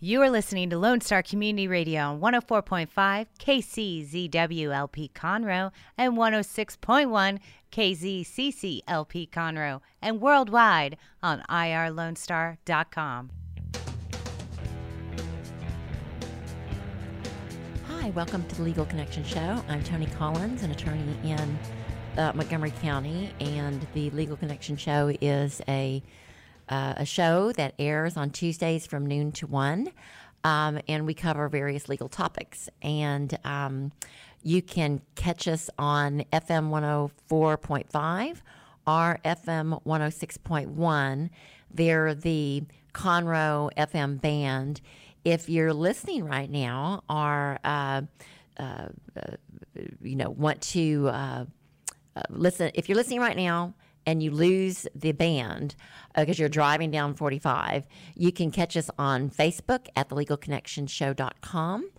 You are listening to Lone Star Community Radio on 104.5 KCZWLP Conroe and 106.1 KZCCLP Conroe and worldwide on irlonestar.com. Hi, welcome to the Legal Connection Show. I'm Tony Collins, an attorney in uh, Montgomery County, and the Legal Connection Show is a uh, a show that airs on Tuesdays from noon to 1. Um, and we cover various legal topics. And um, you can catch us on FM 104.5 or FM 106.1. They're the Conroe FM band. If you're listening right now or, uh, uh, you know, want to uh, uh, listen, if you're listening right now, and you lose the band because uh, you're driving down 45, you can catch us on Facebook at thelegalconnectionshow.com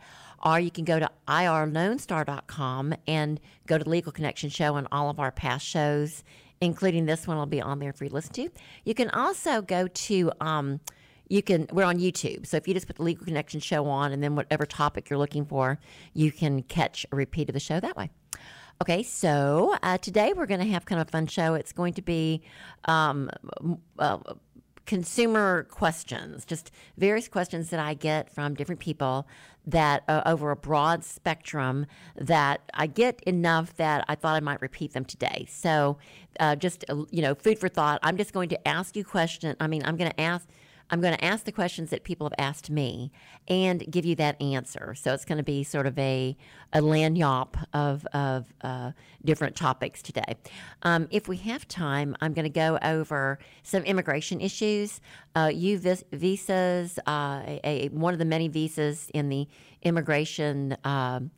or you can go to irlonestar.com and go to the Legal Connection Show and all of our past shows, including this one will be on there for you to listen to. You can also go to um, you can we're on YouTube. So if you just put the Legal Connection Show on and then whatever topic you're looking for, you can catch a repeat of the show that way. Okay, so uh, today we're going to have kind of a fun show. It's going to be um, uh, consumer questions, just various questions that I get from different people that uh, over a broad spectrum that I get enough that I thought I might repeat them today. So, uh, just uh, you know, food for thought. I'm just going to ask you questions. I mean, I'm going to ask I'm going to ask the questions that people have asked me and give you that answer. So it's going to be sort of a, a lagniappe of, of uh, different topics today. Um, if we have time, I'm going to go over some immigration issues. Uh, U visas, uh, a, a, one of the many visas in the immigration. Um,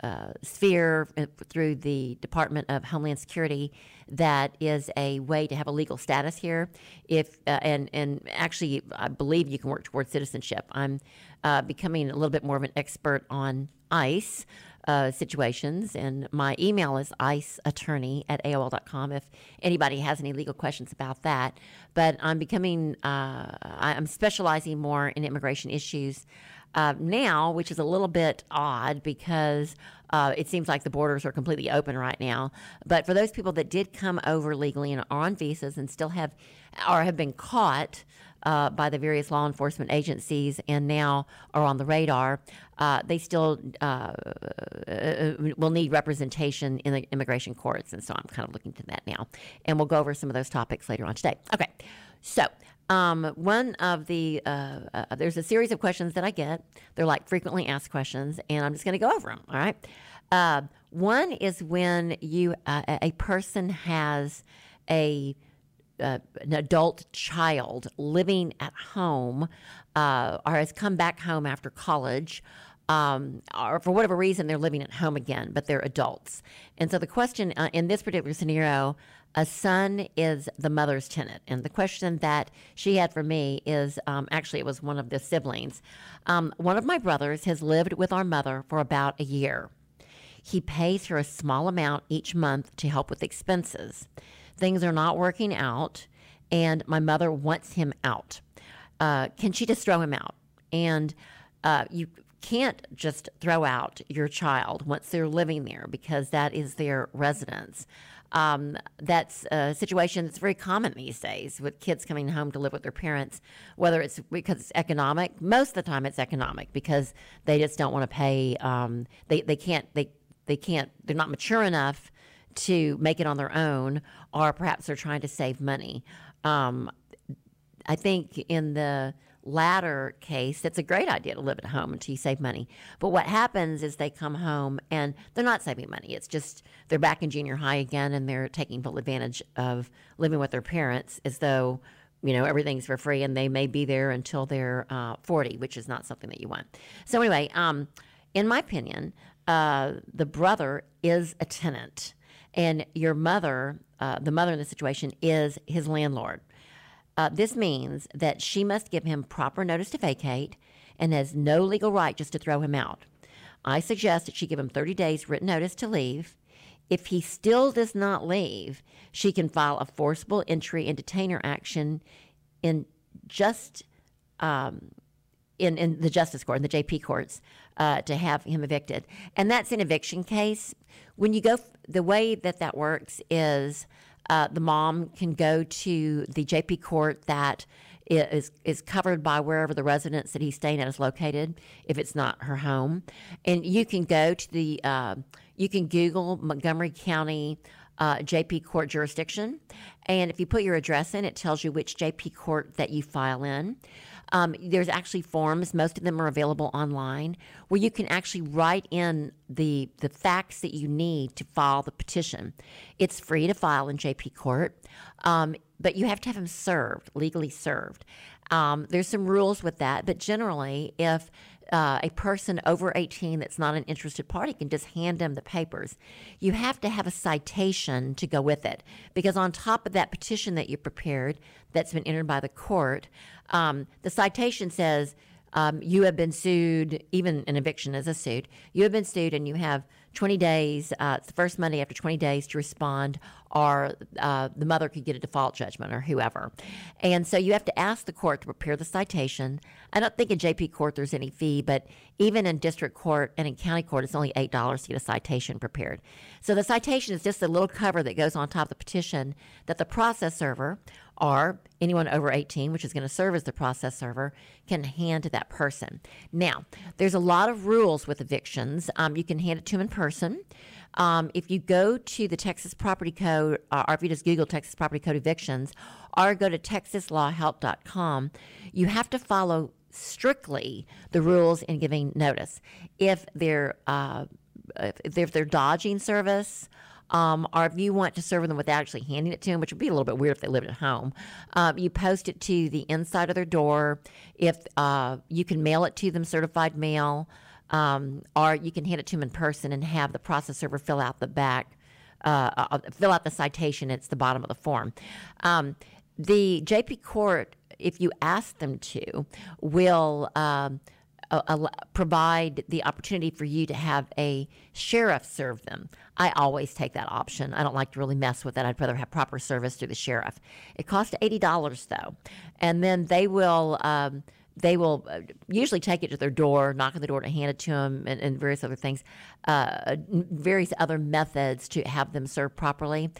uh, sphere uh, through the Department of Homeland Security that is a way to have a legal status here. If uh, and and actually, I believe you can work towards citizenship. I'm uh, becoming a little bit more of an expert on ICE. Uh, situations and my email is iceattorney at aol.com if anybody has any legal questions about that but i'm becoming uh, i'm specializing more in immigration issues uh, now, which is a little bit odd because uh, it seems like the borders are completely open right now. But for those people that did come over legally and are on visas and still have or have been caught uh, by the various law enforcement agencies and now are on the radar, uh, they still uh, uh, will need representation in the immigration courts. And so I'm kind of looking to that now. And we'll go over some of those topics later on today. Okay. So, um, one of the uh, uh, there's a series of questions that I get. They're like frequently asked questions, and I'm just going to go over them. All right. Uh, one is when you uh, a person has a uh, an adult child living at home uh, or has come back home after college. Um, or for whatever reason, they're living at home again, but they're adults. And so the question in this particular scenario a son is the mother's tenant. And the question that she had for me is um, actually, it was one of the siblings. Um, one of my brothers has lived with our mother for about a year. He pays her a small amount each month to help with expenses. Things are not working out, and my mother wants him out. Uh, can she just throw him out? And uh, you can't just throw out your child once they're living there because that is their residence. Um, that's a situation that's very common these days with kids coming home to live with their parents, whether it's because it's economic. Most of the time, it's economic because they just don't want to pay. Um, they they can't they they can't they're not mature enough to make it on their own, or perhaps they're trying to save money. Um, I think in the latter case, it's a great idea to live at home until you save money. But what happens is they come home and they're not saving money. It's just they're back in junior high again and they're taking full advantage of living with their parents as though you know everything's for free and they may be there until they're uh, 40 which is not something that you want so anyway um, in my opinion uh, the brother is a tenant and your mother uh, the mother in the situation is his landlord uh, this means that she must give him proper notice to vacate and has no legal right just to throw him out. I suggest that she give him 30 days written notice to leave. If he still does not leave, she can file a forcible entry and detainer action in just um, in, in the justice court, in the JP courts, uh, to have him evicted. And that's an eviction case. When you go, the way that that works is uh, the mom can go to the JP court that is is covered by wherever the residence that he's staying at is located, if it's not her home, and you can go to the uh, you can Google Montgomery County uh, JP court jurisdiction, and if you put your address in, it tells you which JP court that you file in. Um, there's actually forms, most of them are available online, where you can actually write in the, the facts that you need to file the petition. It's free to file in JP Court, um, but you have to have them served, legally served. Um, there's some rules with that, but generally, if uh, a person over 18 that's not an interested party can just hand them the papers. You have to have a citation to go with it because on top of that petition that you prepared that's been entered by the court, um, the citation says um, you have been sued, even an eviction is a suit. You have been sued and you have 20 days, uh, it's the first Monday after 20 days to respond, or uh, the mother could get a default judgment or whoever. And so you have to ask the court to prepare the citation. I don't think in JP court there's any fee, but even in district court and in county court, it's only $8 to get a citation prepared. So the citation is just a little cover that goes on top of the petition that the process server or anyone over 18, which is going to serve as the process server, can hand to that person. Now, there's a lot of rules with evictions. Um, you can hand it to them in person. Um, if you go to the Texas Property Code, uh, or if you just Google Texas Property Code evictions, or go to texaslawhelp.com, you have to follow strictly the rules in giving notice. If they're uh, if they're, if they're dodging service, um, or if you want to serve them without actually handing it to them, which would be a little bit weird if they lived at home, um, you post it to the inside of their door. If uh, you can mail it to them, certified mail, um, or you can hand it to them in person and have the process server fill out the back, uh, uh, fill out the citation. It's the bottom of the form. Um, the JP Court, if you ask them to, will. Um, uh, provide the opportunity for you to have a sheriff serve them. I always take that option. I don't like to really mess with that. I'd rather have proper service through the sheriff. It costs eighty dollars though, and then they will. Um, they will uh, usually take it to their door, knock on the door to hand it to them, and, and various other things, uh, various other methods to have them served properly.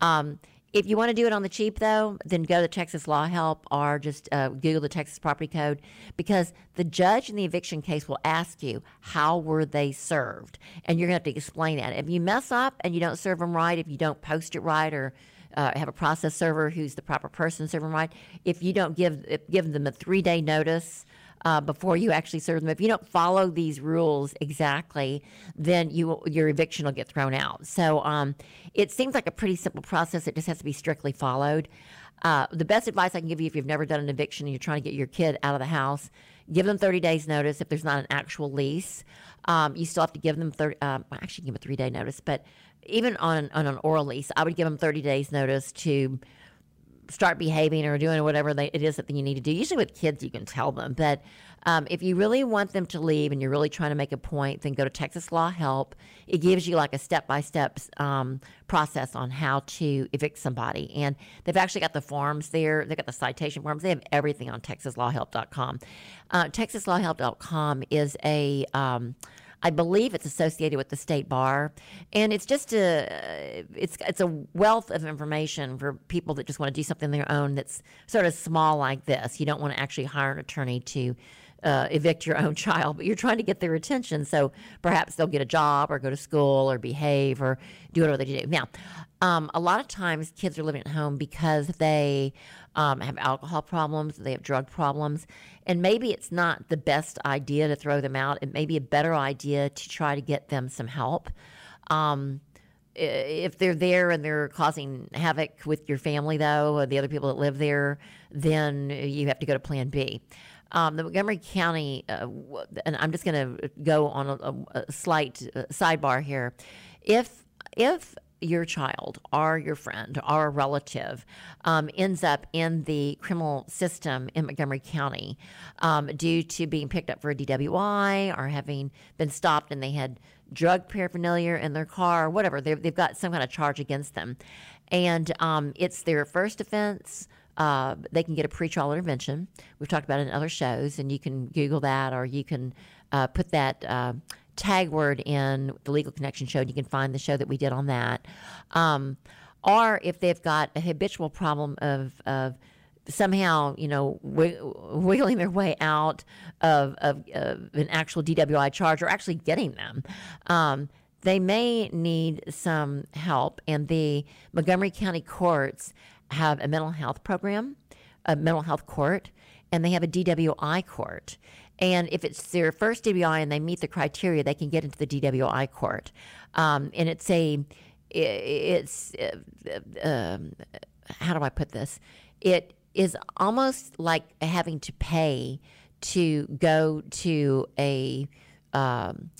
Um, if you want to do it on the cheap, though, then go to Texas Law Help or just uh, Google the Texas Property Code because the judge in the eviction case will ask you, how were they served? And you're going to have to explain that. If you mess up and you don't serve them right, if you don't post it right or uh, have a process server who's the proper person serving them right, if you don't give, give them a three day notice, uh, before you actually serve them. If you don't follow these rules exactly, then you your eviction will get thrown out. So um, it seems like a pretty simple process. It just has to be strictly followed. Uh, the best advice I can give you if you've never done an eviction and you're trying to get your kid out of the house, give them 30 days notice if there's not an actual lease. Um, you still have to give them 30, um, actually give a three day notice, but even on, on an oral lease, I would give them 30 days notice to start behaving or doing whatever they, it is that you need to do. Usually with kids, you can tell them. But um, if you really want them to leave and you're really trying to make a point, then go to Texas Law Help. It gives you like a step by step process on how to evict somebody. And they've actually got the forms there, they've got the citation forms, they have everything on TexasLawHelp.com. Uh, TexasLawHelp.com is a. Um, I believe it's associated with the state bar, and it's just a it's it's a wealth of information for people that just want to do something on their own. That's sort of small like this. You don't want to actually hire an attorney to uh, evict your own child, but you're trying to get their attention. So perhaps they'll get a job or go to school or behave or do whatever they do. Now, um, a lot of times kids are living at home because they um, have alcohol problems, they have drug problems, and maybe it's not the best idea to throw them out. It may be a better idea to try to get them some help. Um, if they're there and they're causing havoc with your family, though, or the other people that live there, then you have to go to Plan B. Um, the Montgomery County, uh, and I'm just going to go on a, a slight uh, sidebar here. If if your child or your friend or a relative um, ends up in the criminal system in Montgomery County um, due to being picked up for a DWI or having been stopped and they had drug paraphernalia in their car, or whatever, they've, they've got some kind of charge against them. And um, it's their first offense uh, they can get a pretrial intervention. We've talked about it in other shows, and you can Google that or you can uh, put that uh, tag word in the Legal Connection show, and you can find the show that we did on that. Um, or if they've got a habitual problem of, of somehow, you know, wiggling their way out of, of, of, an actual DWI charge or actually getting them. Um, they may need some help, and the Montgomery County courts have a mental health program, a mental health court, and they have a DWI court. And if it's their first DWI and they meet the criteria, they can get into the DWI court. Um, and it's a, it's, uh, um, how do I put this? It is almost like having to pay to go to a, um,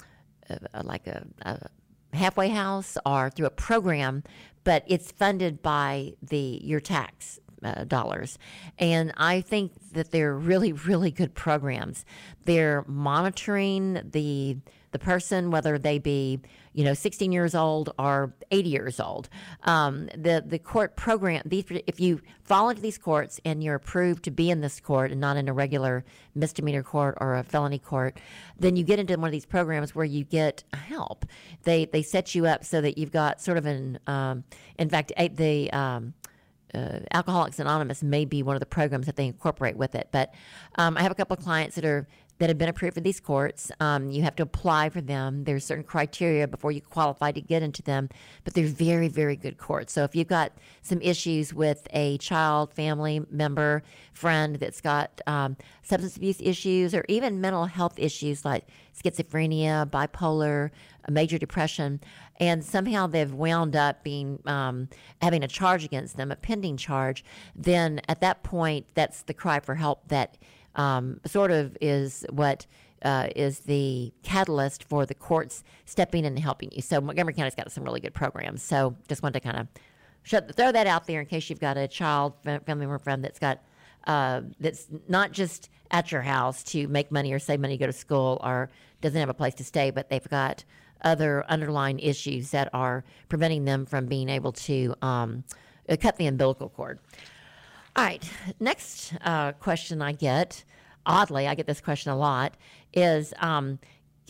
like a, a halfway house or through a program, but it's funded by the your tax uh, dollars. And I think that they're really, really good programs. They're monitoring the the person, whether they be you know 16 years old or 80 years old. Um, the the court program. These, if you fall into these courts and you're approved to be in this court and not in a regular misdemeanor court or a felony court, then you get into one of these programs where you get help. They they set you up so that you've got sort of an. Um, in fact, the um, uh, Alcoholics Anonymous may be one of the programs that they incorporate with it. But um, I have a couple of clients that are that have been approved for these courts. Um, you have to apply for them. There's certain criteria before you qualify to get into them, but they're very, very good courts. So if you've got some issues with a child, family member, friend that's got um, substance abuse issues or even mental health issues like schizophrenia, bipolar, major depression, and somehow they've wound up being um, having a charge against them, a pending charge, then at that point, that's the cry for help that um, sort of is what uh, is the catalyst for the courts stepping in and helping you. So Montgomery County's got some really good programs. So just wanted to kind of throw that out there in case you've got a child, family member, friend that's got uh, that's not just at your house to make money or save money, to go to school, or doesn't have a place to stay, but they've got other underlying issues that are preventing them from being able to um, cut the umbilical cord. All right, next uh, question I get, oddly, I get this question a lot, is um,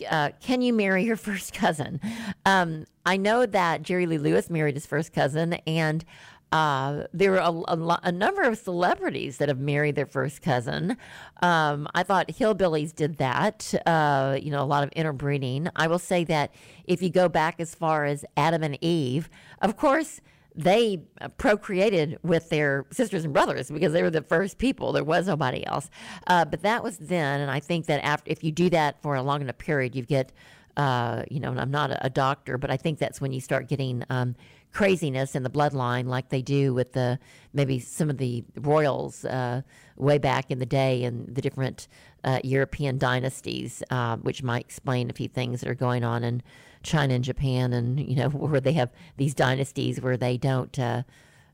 uh, can you marry your first cousin? Um, I know that Jerry Lee Lewis married his first cousin, and uh, there are a, a, a, number of celebrities that have married their first cousin. Um, I thought hillbillies did that, uh, you know, a lot of interbreeding. I will say that if you go back as far as Adam and Eve, of course, they procreated with their sisters and brothers because they were the first people. There was nobody else. Uh, but that was then, and I think that after if you do that for a long enough period, you get, uh, you know, and I'm not a, a, doctor, but I think that's when you start getting um, craziness in the bloodline, like they do with the maybe some of the royals uh, way back in the day and the different uh, European dynasties, uh, which might explain a few things that are going on in China and Japan, and you know where they have these dynasties where they don't. Uh,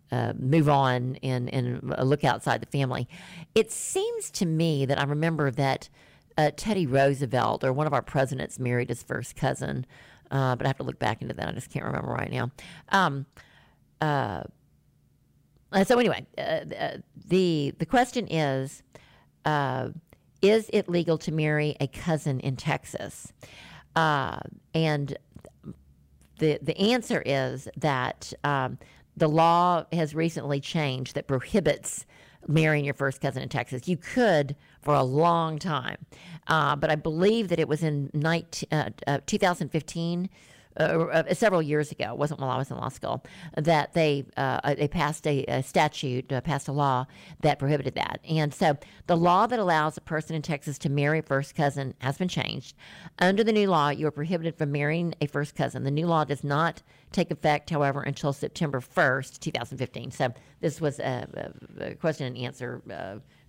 uh, move on and, and look outside the family. It seems to me that I remember that uh, Teddy Roosevelt or one of our presidents married his first cousin uh, but I have to look back into that. I just can't remember right now. Um, uh, uh so anyway, uh, uh, the the question is, is it legal to marry a cousin in Texas? and the the answer is that um, the law has recently changed that prohibits marrying your first cousin in Texas. You could for a long time, uh, but I believe that it was in 19, uh, uh, 2015 uh, uh, several years ago, it wasn't while I was in law school, that they uh, they passed a, a statute, passed a law that prohibited that. And so the law that allows a person in Texas to marry a first cousin has been changed. Under the new law, you are prohibited from marrying a first cousin. The new law does not take effect, however, until September 1st, 2015. So this was a, a question and answer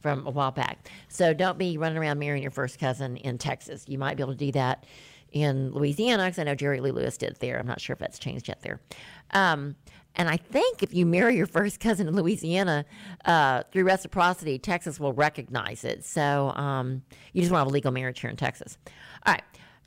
from a while back. So don't be running around marrying your first cousin in Texas. You might be able to do that in Louisiana, because I know Jerry Lee Lewis did there. I'm not sure if that's changed yet there. Um, and I think if you marry your first cousin in Louisiana uh, through reciprocity, Texas will recognize it. So um, you just want to have a legal marriage here in Texas. All right.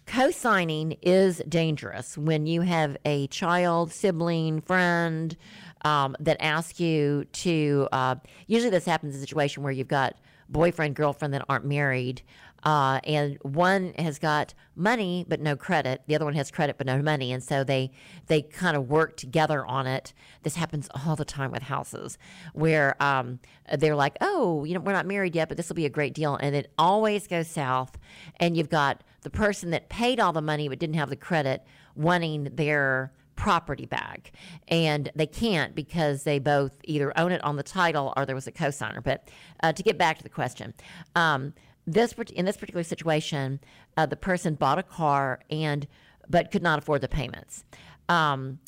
Co signing is dangerous when you have a child, sibling, friend, um, that ask you to. Uh, usually, this happens in a situation where you've got boyfriend, girlfriend that aren't married. Uh, and one has got money but no credit. The other one has credit but no money, and so they they kind of work together on it. This happens all the time with houses, where um, they're like, "Oh, you know, we're not married yet, but this will be a great deal," and it always goes south. And you've got the person that paid all the money but didn't have the credit wanting their property back. And they can't because they both either own it on the title or there was a cosigner. But uh, to get back to the question, um, this in this particular situation, uh, the person bought a car and but could not afford the payments. Um,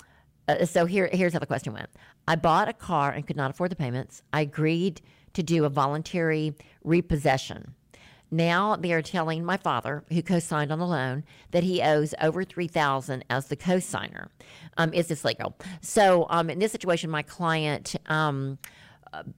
uh, so here, here's how the question went. I bought a car and could not afford the payments. I agreed to do a voluntary repossession. Now they are telling my father, who co-signed on the loan, that he owes over three thousand as the co-signer. Um, is this legal? So um, in this situation, my client um,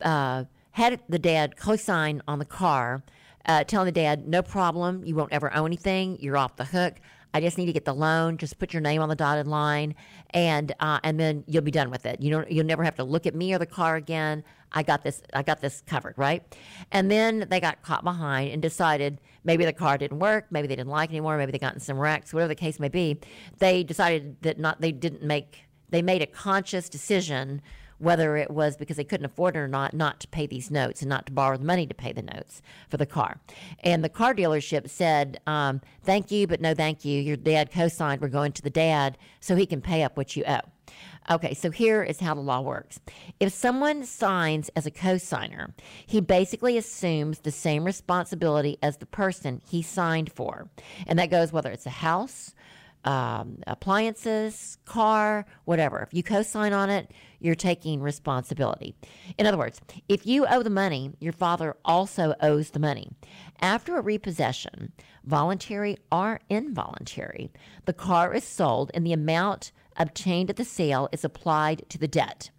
uh, had the dad co-sign on the car, uh, telling the dad, "No problem, you won't ever owe anything. You're off the hook. I just need to get the loan. Just put your name on the dotted line, and uh, and then you'll be done with it. You know, you'll never have to look at me or the car again. I got this. I got this covered, right? And then they got caught behind and decided maybe the car didn't work. Maybe they didn't like it anymore. Maybe they got in some wrecks. Whatever the case may be, they decided that not. They didn't make. They made a conscious decision whether it was because they couldn't afford it or not, not to pay these notes and not to borrow the money to pay the notes for the car. And the car dealership said, um, Thank you, but no thank you. Your dad co signed. We're going to the dad so he can pay up what you owe. Okay, so here is how the law works. If someone signs as a co-signer, he basically assumes the same responsibility as the person he signed for. And that goes whether it's a house, um, appliances, car, whatever. If you co sign on it, you're taking responsibility. In other words, if you owe the money, your father also owes the money. After a repossession, voluntary or involuntary, the car is sold and the amount obtained at the sale is applied to the debt.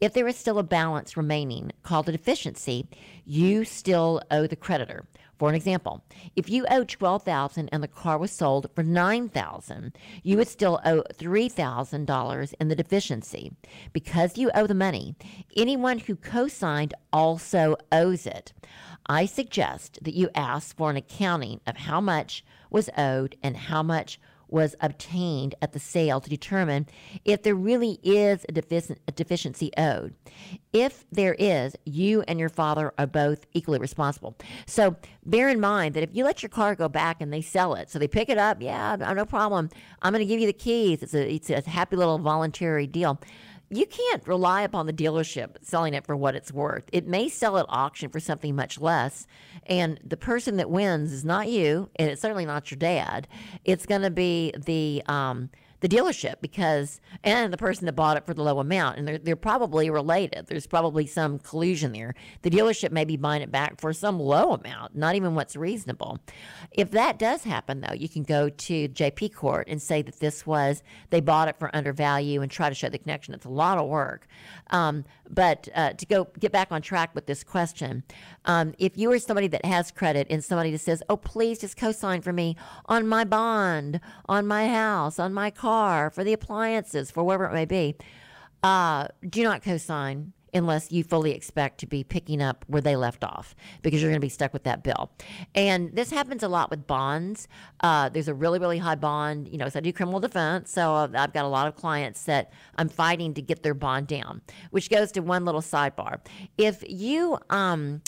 If there is still a balance remaining called a deficiency, you still owe the creditor. For an example, if you owe 12000 and the car was sold for 9000 you would still owe $3,000 in the deficiency. Because you owe the money, anyone who co-signed also owes it. I suggest that you ask for an accounting of how much was owed and how much was obtained at the sale to determine if there really is a, defic- a, deficiency owed. If there is, you and your father are both equally responsible. So bear in mind that if you let your car go back and they sell it, so they pick it up, yeah, no problem. I'm going to give you the keys. It's a it's a happy little voluntary deal you can't rely upon the dealership selling it for what it's worth. It may sell at auction for something much less, and the person that wins is not you, and it's certainly not your dad. It's going to be the um, the dealership because and the person that bought it for the low amount and they're, they're probably related. There's probably some collusion there. The dealership may be buying it back for some low amount not even what's reasonable. If that does happen though you can go to jp court and say that this was they bought it for undervalue and try to show the connection. It's a lot of work. Um, but uh, to go get back on track with this question um, if you are somebody that has credit and somebody that says oh please just co-sign for me on my bond on my house on my car for the appliances, for whatever it may be, uh, do not co-sign unless you fully expect to be picking up where they left off because you're going to be stuck with that bill. And this happens a lot with bonds. Uh, there's a really, really high bond. You know, so I do criminal defense. So I've got a lot of clients that I'm fighting to get their bond down, which goes to one little sidebar. If you um,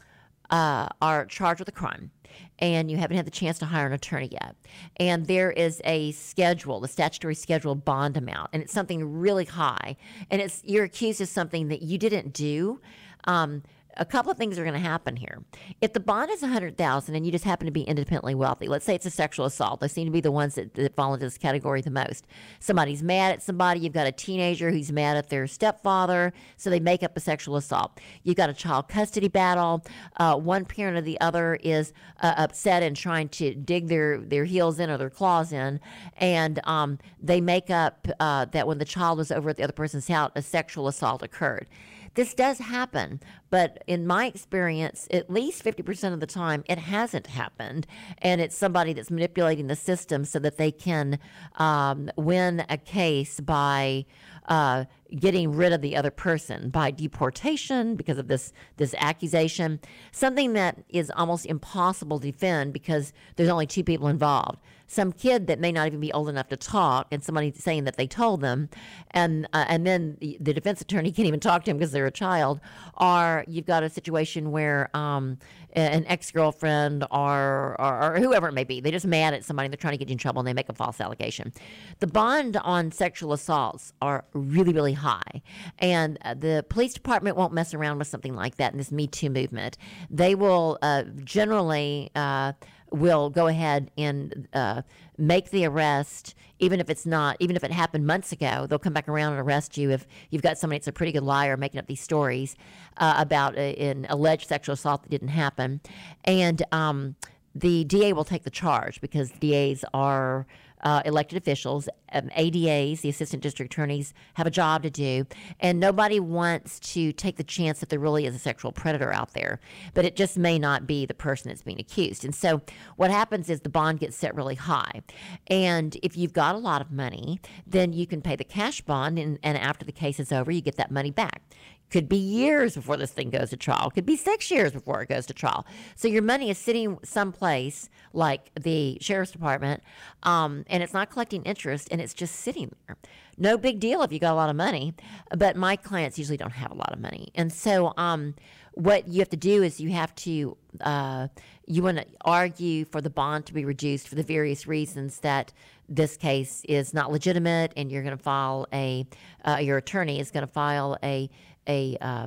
uh, are charged with a crime, and you haven't had the chance to hire an attorney yet. And there is a schedule, the statutory schedule bond amount, and it's something really high. And it's you're accused of something that you didn't do. Um, a couple of things are going to happen here. If the bond is 100,000 and you just happen to be independently wealthy, let's say it's a sexual assault. They seem to be the ones that, that fall into this category the most. Somebody's mad at somebody. You've got a teenager who's mad at their stepfather, so they make up a sexual assault. You've got a child custody battle. Uh, one parent or the other is uh, upset and trying to dig their, their heels in or their claws in, and um, they make up uh, that when the child was over at the other person's house, a sexual assault occurred. This does happen, But in my experience, at least 50% of the time, it hasn't happened. And it's somebody that's manipulating the system so that they can um, win a case by uh, getting rid of the other person by deportation because of this this accusation, something that is almost impossible to defend because there's only two people involved. Some kid that may not even be old enough to talk, and somebody saying that they told them, and uh, and then the, the, defense attorney can't even talk to him because they're a child. Or you've got a situation where um, an ex girlfriend or, or, or whoever it may be, they're just mad at somebody, they're trying to get you in trouble, and they make a false allegation. The bond on sexual assaults are really really high. And uh, the police department won't mess around with something like that in this Me Too movement. They will uh, generally uh, will go ahead and uh, make the arrest, even if it's not, even if it happened months ago. They'll come back around and arrest you if you've got somebody that's a pretty good liar making up these stories uh, about a, an alleged sexual assault that didn't happen, and um, the DA will take the charge because DAs are uh, elected officials, um, ADAs, the assistant district attorneys, have a job to do, and nobody wants to take the chance that there really is a sexual predator out there, but it just may not be the person that's being accused. And so what happens is the bond gets set really high, and if you've got a lot of money, then you can pay the cash bond, and, and after the case is over, you get that money back. Could be years before this thing goes to trial. Could be six years before it goes to trial. So your money is sitting someplace like the sheriff's department, um, and it's not collecting interest, and it's just sitting there. No big deal if you got a lot of money, but my clients usually don't have a lot of money, and so um, what you have to do is you have to uh, you want to argue for the bond to be reduced for the various reasons that this case is not legitimate, and you're going to file a uh, your attorney is going to file a a uh,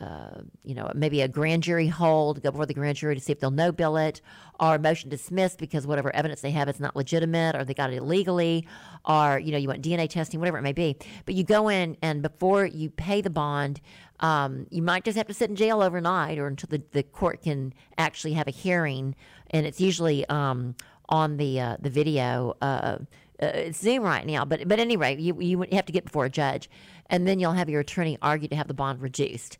uh, you know, maybe a grand jury hold, go before the grand jury to see if they'll no bill it, or motion dismissed because whatever evidence they have is not legitimate, or they got it illegally, or you know, you want DNA testing, whatever it may be. But you go in and before you pay the bond, um, you might just have to sit in jail overnight, or until the, the court can actually have a hearing, and it's usually um, on the uh, the video. Uh, uh, it's Zoom right now, but but anyway, you you have to get before a judge, and then you'll have your attorney argue to have the bond reduced.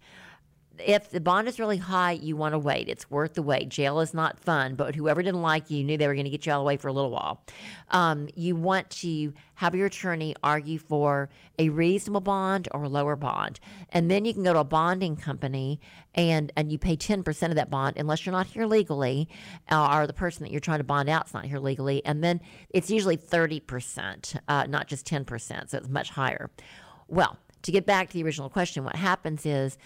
If the bond is really high, you want to wait. It's worth the wait. Jail is not fun, but whoever didn't like you knew they were going to get you all the way for a little while. Um, you want to have your attorney argue for a reasonable bond or a lower bond, and then you can go to a bonding company and and you pay ten percent of that bond unless you're not here legally, uh, or the person that you're trying to bond out is not here legally, and then it's usually thirty percent, uh, not just ten percent, so it's much higher. Well, to get back to the original question, what happens is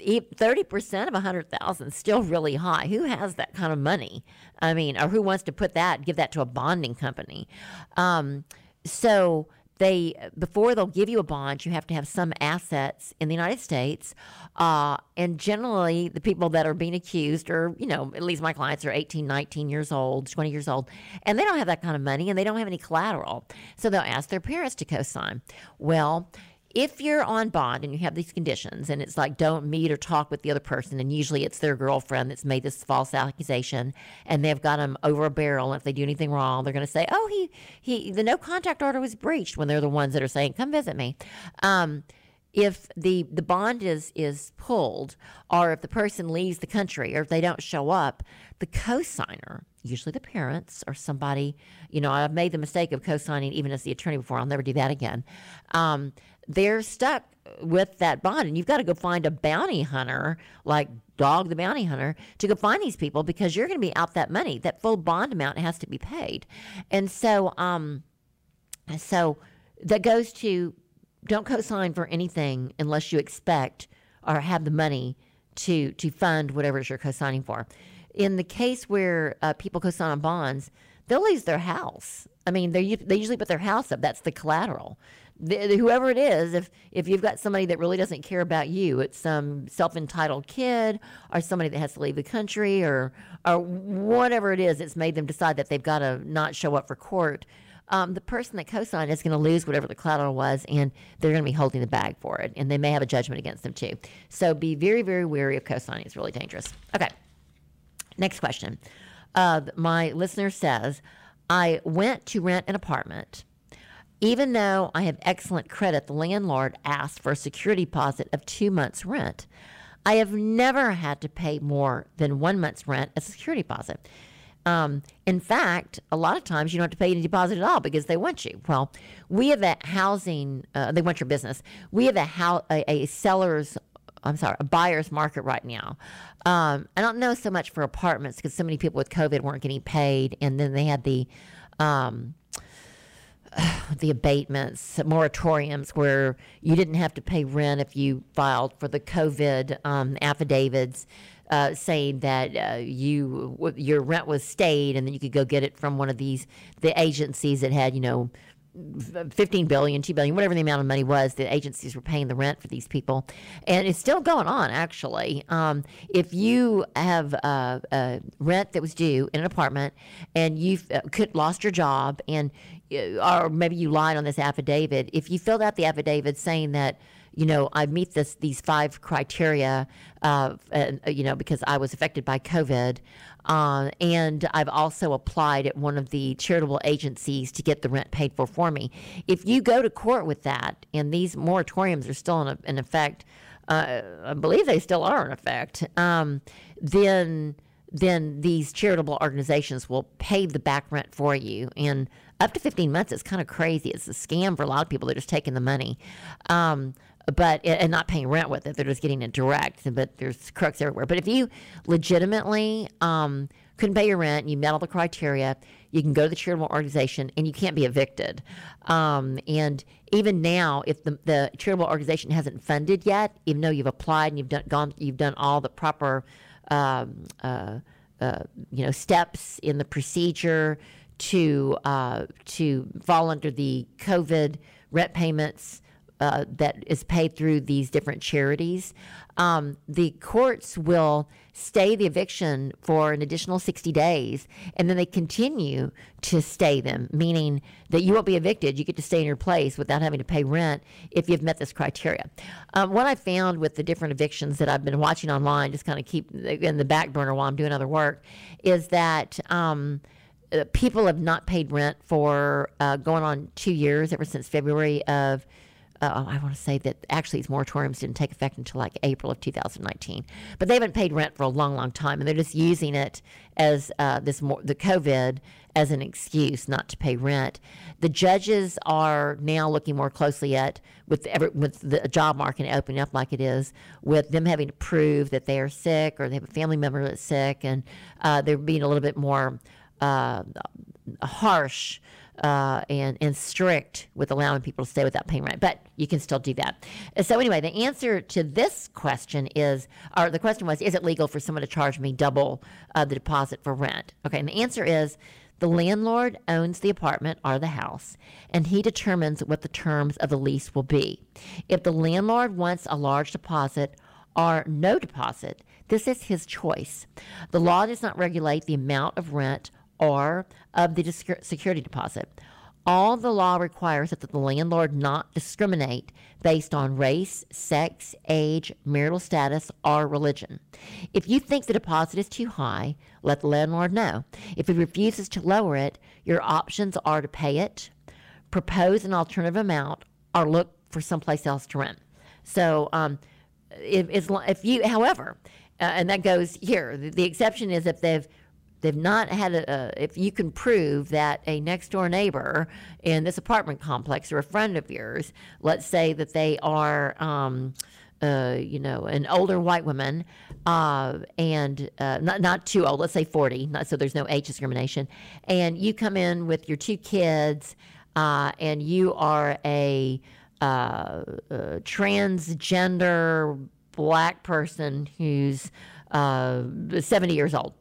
30% of a 100,000 is still really high. Who has that kind of money? I mean, or who wants to put that, give that to a bonding company? Um, so they before they'll give you a bond, you have to have some assets in the United States, uh, and generally the people that are being accused are, you know, at least my clients are 18, 19 years old, 20 years old, and they don't have that kind of money and they don't have any collateral, so they'll ask their parents to co-sign. Well if you're on bond and you have these conditions and it's like don't meet or talk with the other person and usually it's their girlfriend that's made this false accusation and they've got them over a barrel and if they do anything wrong they're going to say oh he he the no contact order was breached when they're the ones that are saying come visit me. Um, if the the bond is is pulled or if the person leaves the country or if they don't show up the co-signer usually the parents or somebody you know i've made the mistake of co-signing even as the attorney before i'll never do that again. Um, they're stuck with that bond. And you've got to go find a bounty hunter like Dog the Bounty Hunter to go find these people because you're going to be out that money. That full bond amount has to be paid. And so, um, so that goes to don't co-sign for anything unless you expect or have the money to to fund whatever it is you're co-signing for. In the case where uh, people co-sign on bonds, they'll lose their house. I mean, they they usually put their house up. That's the collateral the, whoever it is, if if you've got somebody that really doesn't care about you, it's some self entitled kid or somebody that has to leave the country or or whatever it is, it's made them decide that they've got to not show up for court. Um, the person that co-signed is going to lose whatever the collateral was, and they're going to be holding the bag for it, and they may have a judgment against them too. So be very, very wary of co-signing. It's really dangerous. Okay. Next question. Uh, my listener says, I went to rent an apartment even though I have excellent credit, the landlord asked for a security deposit of two months' rent. I have never had to pay more than one month's rent as a security deposit. Um, in fact, a lot of times you don't have to pay any deposit at all because they want you. Well, we have a housing, uh, they want your business. We have a, how, a, a seller's, I'm sorry, a buyer's market right now. Um, I don't know so much for apartments because so many people with COVID weren't getting paid. And then they had the, um, the abatements, moratoriums where you didn't have to pay rent if you filed for the COVID um, affidavits uh, saying that uh, you your rent was stayed, and then you could go get it from one of these the agencies that had you know 15 billion, 2 billion, whatever the amount of money was, the agencies were paying the rent for these people. And it's still going on, actually. Um, if you have uh, uh, rent that was due in an apartment and you uh, could lost your job and uh, or maybe you lied on this affidavit, if you filled out the affidavit saying that you know, I meet this these five criteria, uh, you know, because I was affected by COVID, uh, and I've also applied at one of the charitable agencies to get the rent paid for for me. If you go to court with that, and these moratoriums are still in, in effect, uh, I believe they still are in effect, um, then then these charitable organizations will pay the back rent for you. And up to 15 months, it's kind of crazy. It's a scam for a lot of people. They're just taking the money. Um, but and not paying rent with it. They're just getting it direct. But there's crooks everywhere. But if you legitimately um, couldn't pay your rent, you met all the criteria, you can go to the charitable organization and you can't be evicted. Um, and even now, if the, the charitable organization hasn't funded yet, even though you've applied and you've done gone, you've done all the proper, um, uh, uh, you know, steps in the procedure to uh, to fall under the COVID rent payments uh, that is paid through these different charities, um, the courts will stay the eviction for an additional 60 days and then they continue to stay them, meaning that you won't be evicted. You get to stay in your place without having to pay rent if you've met this criteria. Um, what I found with the different evictions that I've been watching online, just kind of keep in the back burner while I'm doing other work, is that. Um, uh, people have not paid rent for uh, going on two years ever since February of uh, I want to say that actually these moratoriums didn't take effect until like April of 2019. But they haven't paid rent for a long, long time, and they're just using it as uh, this more, the COVID as an excuse not to pay rent. The judges are now looking more closely at with every, with the job market opening up like it is, with them having to prove that they are sick or they have a family member that's sick, and uh, they're being a little bit more uh, harsh uh, and and strict with allowing people to stay without paying rent, but you can still do that. So anyway, the answer to this question is, or the question was, is it legal for someone to charge me double uh, the deposit for rent? Okay, and the answer is. The landlord owns the apartment or the house, and he determines what the terms of the lease will be. If the landlord wants a large deposit or no deposit, this is his choice. The law does not regulate the amount of rent or of the security deposit. All the law requires that the landlord not discriminate based on race, sex, age, marital status, or religion. If you think the deposit is too high, let the landlord know. If he refuses to lower it, your options are to pay it, propose an alternative amount, or look for someplace else to rent. So, um, if, if you, however, uh, and that goes here, the, the exception is if they've they've not had a, if you can prove that a next door neighbor in this apartment complex or a friend of yours, let's say that they are, um, uh, you know, an older white woman, uh, and uh, not not too old, let's say forty, not, so there's no age discrimination, and you come in with your two kids, uh, and you are a, a uh, uh, transgender black person who's 70 years old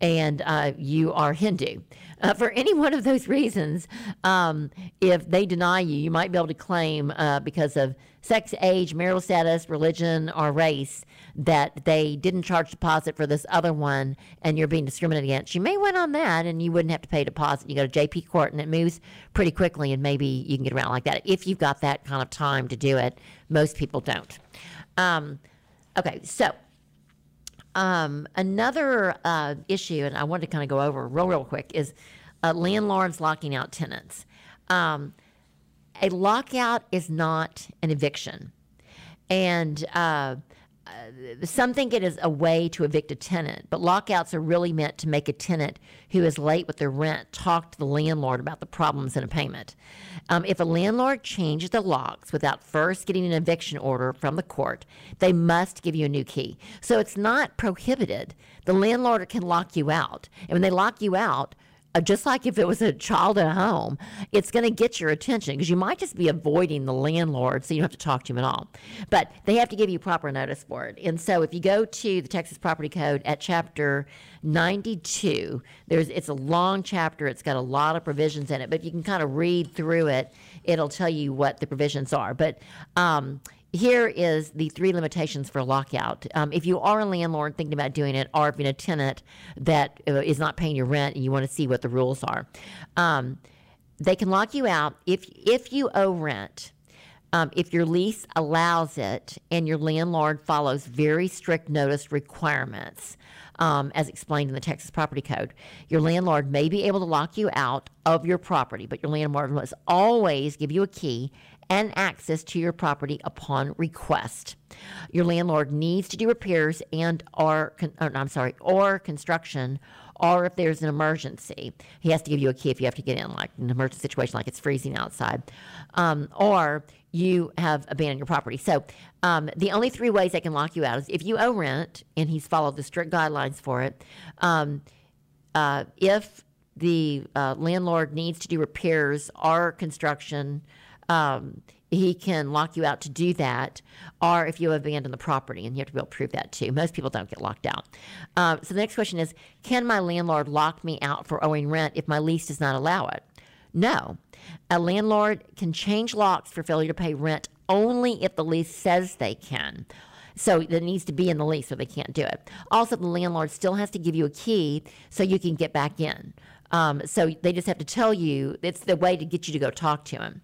and uh, you are Hindu. Uh, for any one of those reasons, um, if they deny you, you might be able to claim uh, because of sex, age, marital status, religion, or race that they didn't charge deposit for this other one and you're being discriminated against. You may win on that and you wouldn't have to pay deposit. You go to JP Court and it moves pretty quickly and maybe you can get around like that if you've got that kind of time to do it. Most people don't. Um, okay, so um, another uh, issue, and I wanted to kind of go over real, real quick, is uh, landlords locking out tenants. Um, a lockout is not an eviction. And some think it is a way to evict a tenant, but lockouts are really meant to make a tenant who is late with their rent talk to the landlord about the problems in a payment. Um, if a landlord changes the locks without first getting an eviction order from the court, they must give you a new key. So it's not prohibited. The landlord can lock you out. And when they lock you out, just like if it was a child at home, it's going to get your attention because you might just be avoiding the landlord, so you don't have to talk to him at all. But they have to give you proper notice for it. And so if you go to the Texas Property Code at chapter 92, there's it's a long chapter. It's got a lot of provisions in it, but you can kind of read through it. It'll tell you what the provisions are. But um, here is the three limitations for lockout. Um, if you are a landlord thinking about doing it, or if you're a tenant that uh, is not paying your rent and you want to see what the rules are, um, they can lock you out if if you owe rent. Um, if your lease allows it and your landlord follows very strict notice requirements, um, as explained in the Texas Property Code, your landlord may be able to lock you out of your property, but your landlord must always give you a key and access to your property upon request. Your landlord needs to do repairs and or, or oh, I'm sorry, or construction or if there's an emergency, he has to give you a key if you have to get in, like an emergency situation, like it's freezing outside, um, or you have abandoned your property. So um, the only three ways they can lock you out is if you owe rent and he's followed the strict guidelines for it. Um, uh, if the uh, landlord needs to do repairs or construction, um, he can lock you out to do that, or if you abandon the property, and you have to be able to prove that too. Most people don't get locked out. Uh, so the next question is Can my landlord lock me out for owing rent if my lease does not allow it? No. A landlord can change locks for failure to pay rent only if the lease says they can. So it needs to be in the lease, so they can't do it. Also, the landlord still has to give you a key so you can get back in. Um, so they just have to tell you it's the way to get you to go talk to him.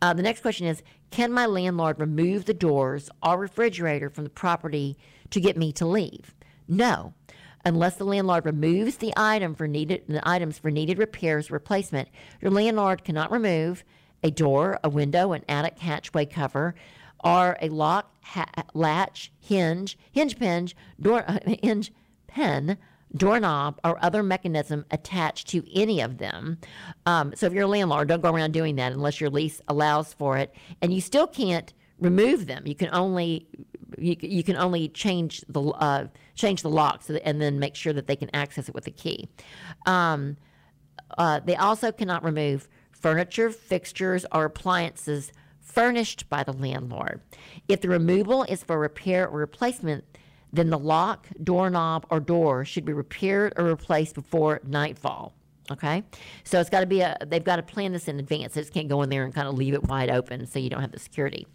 Uh, the next question is Can my landlord remove the doors or refrigerator from the property to get me to leave? No. Unless the landlord removes the item for needed the items for needed repairs replacement, your landlord cannot remove a door, a window, an attic hatchway cover, or a lock, ha- latch, hinge, hinge pin, door, hinge pen, doorknob, or other mechanism attached to any of them. Um, so if you're a landlord, don't go around doing that unless your lease allows for it. And you still can't remove them. You can only you, you can only change the uh, change the lock so that, and then make sure that they can access it with a key. Um, uh, they also cannot remove furniture, fixtures, or appliances furnished by the landlord. If the removal is for repair or replacement, then the lock, doorknob, or door should be repaired or replaced before nightfall. Okay, so it's got to be a. They've got to plan this in advance. They just can't go in there and kind of leave it wide open so you don't have the security.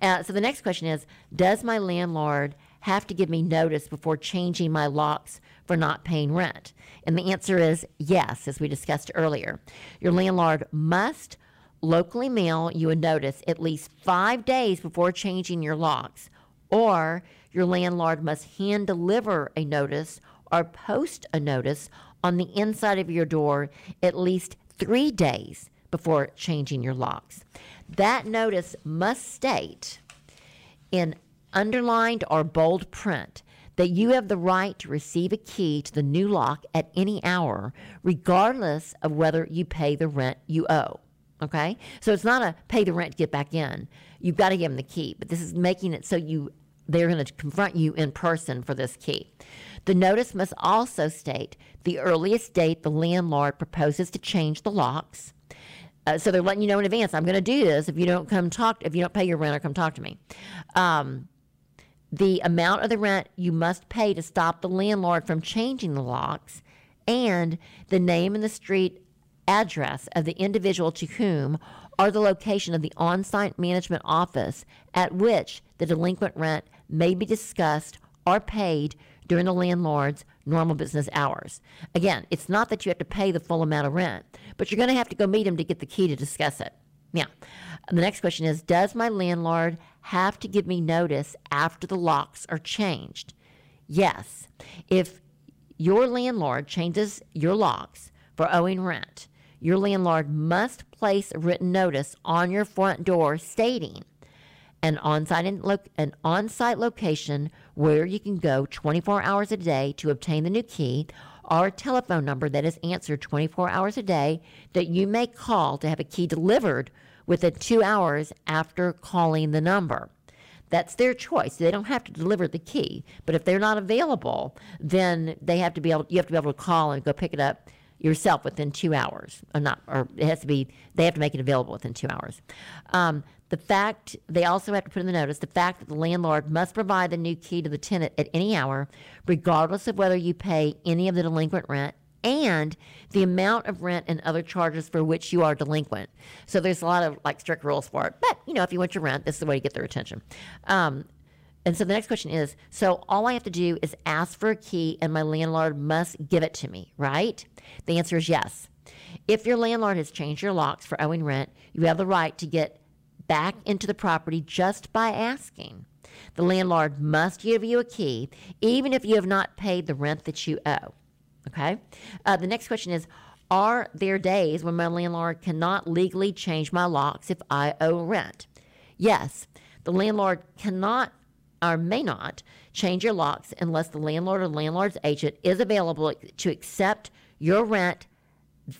Uh, so the next question is: Does my landlord have to give me notice before changing my locks for not paying rent? And the answer is yes, as we discussed earlier. Your landlord must locally mail you a notice at least five days before changing your locks, or your landlord must hand deliver a notice or post a notice on the inside of your door at least three days before changing your locks. That notice must state in underlined or bold print that you have the right to receive a key to the new lock at any hour, regardless of whether you pay the rent you owe. Okay? So it's not a pay the rent to get back in. You've got to give them the key, but this is making it so you they're going to confront you in person for this key. The notice must also state the earliest date the landlord proposes to change the locks. Uh, so they're letting you know in advance. I'm going to do this if you don't come talk. If you don't pay your rent or come talk to me. Um, the amount of the rent you must pay to stop the landlord from changing the locks, and the name and the street address of the individual to whom or the location of the on site management office at which the delinquent rent may be discussed or paid during the landlord's normal business hours. Again, it's not that you have to pay the full amount of rent, but you're going to have to go meet him to get the key to discuss it. Now, the next question is Does my landlord have to give me notice after the locks are changed? Yes. If your landlord changes your locks for owing rent, your landlord must place a written notice on your front door stating an on-site an on-site location where you can go 24 hours a day to obtain the new key or a telephone number that is answered 24 hours a day that you may call to have a key delivered within 2 hours after calling the number. That's their choice. They don't have to deliver the key, but if they're not available, then they have to be able you have to be able to call and go pick it up yourself within two hours, or not, or it has to be. They have to make it available within two hours. Um, the fact they also have to put in the notice the fact that the landlord must provide the new key to the tenant at any hour, regardless of whether you pay any of the delinquent rent and the amount of rent and other charges for which you are delinquent. So there's a lot of like strict rules for it. But you know, if you want your rent, this is the way to get their attention. Um, and so the next question is so all I have to do is ask for a key and my landlord must give it to me, right? The answer is yes. If your landlord has changed your locks for owing rent, you have the right to get back into the property just by asking. The landlord must give you a key, even if you have not paid the rent that you owe. Okay? Uh, the next question is Are there days when my landlord cannot legally change my locks if I owe rent? Yes, the landlord cannot or may not change your locks unless the landlord or landlord's agent is available to accept your rent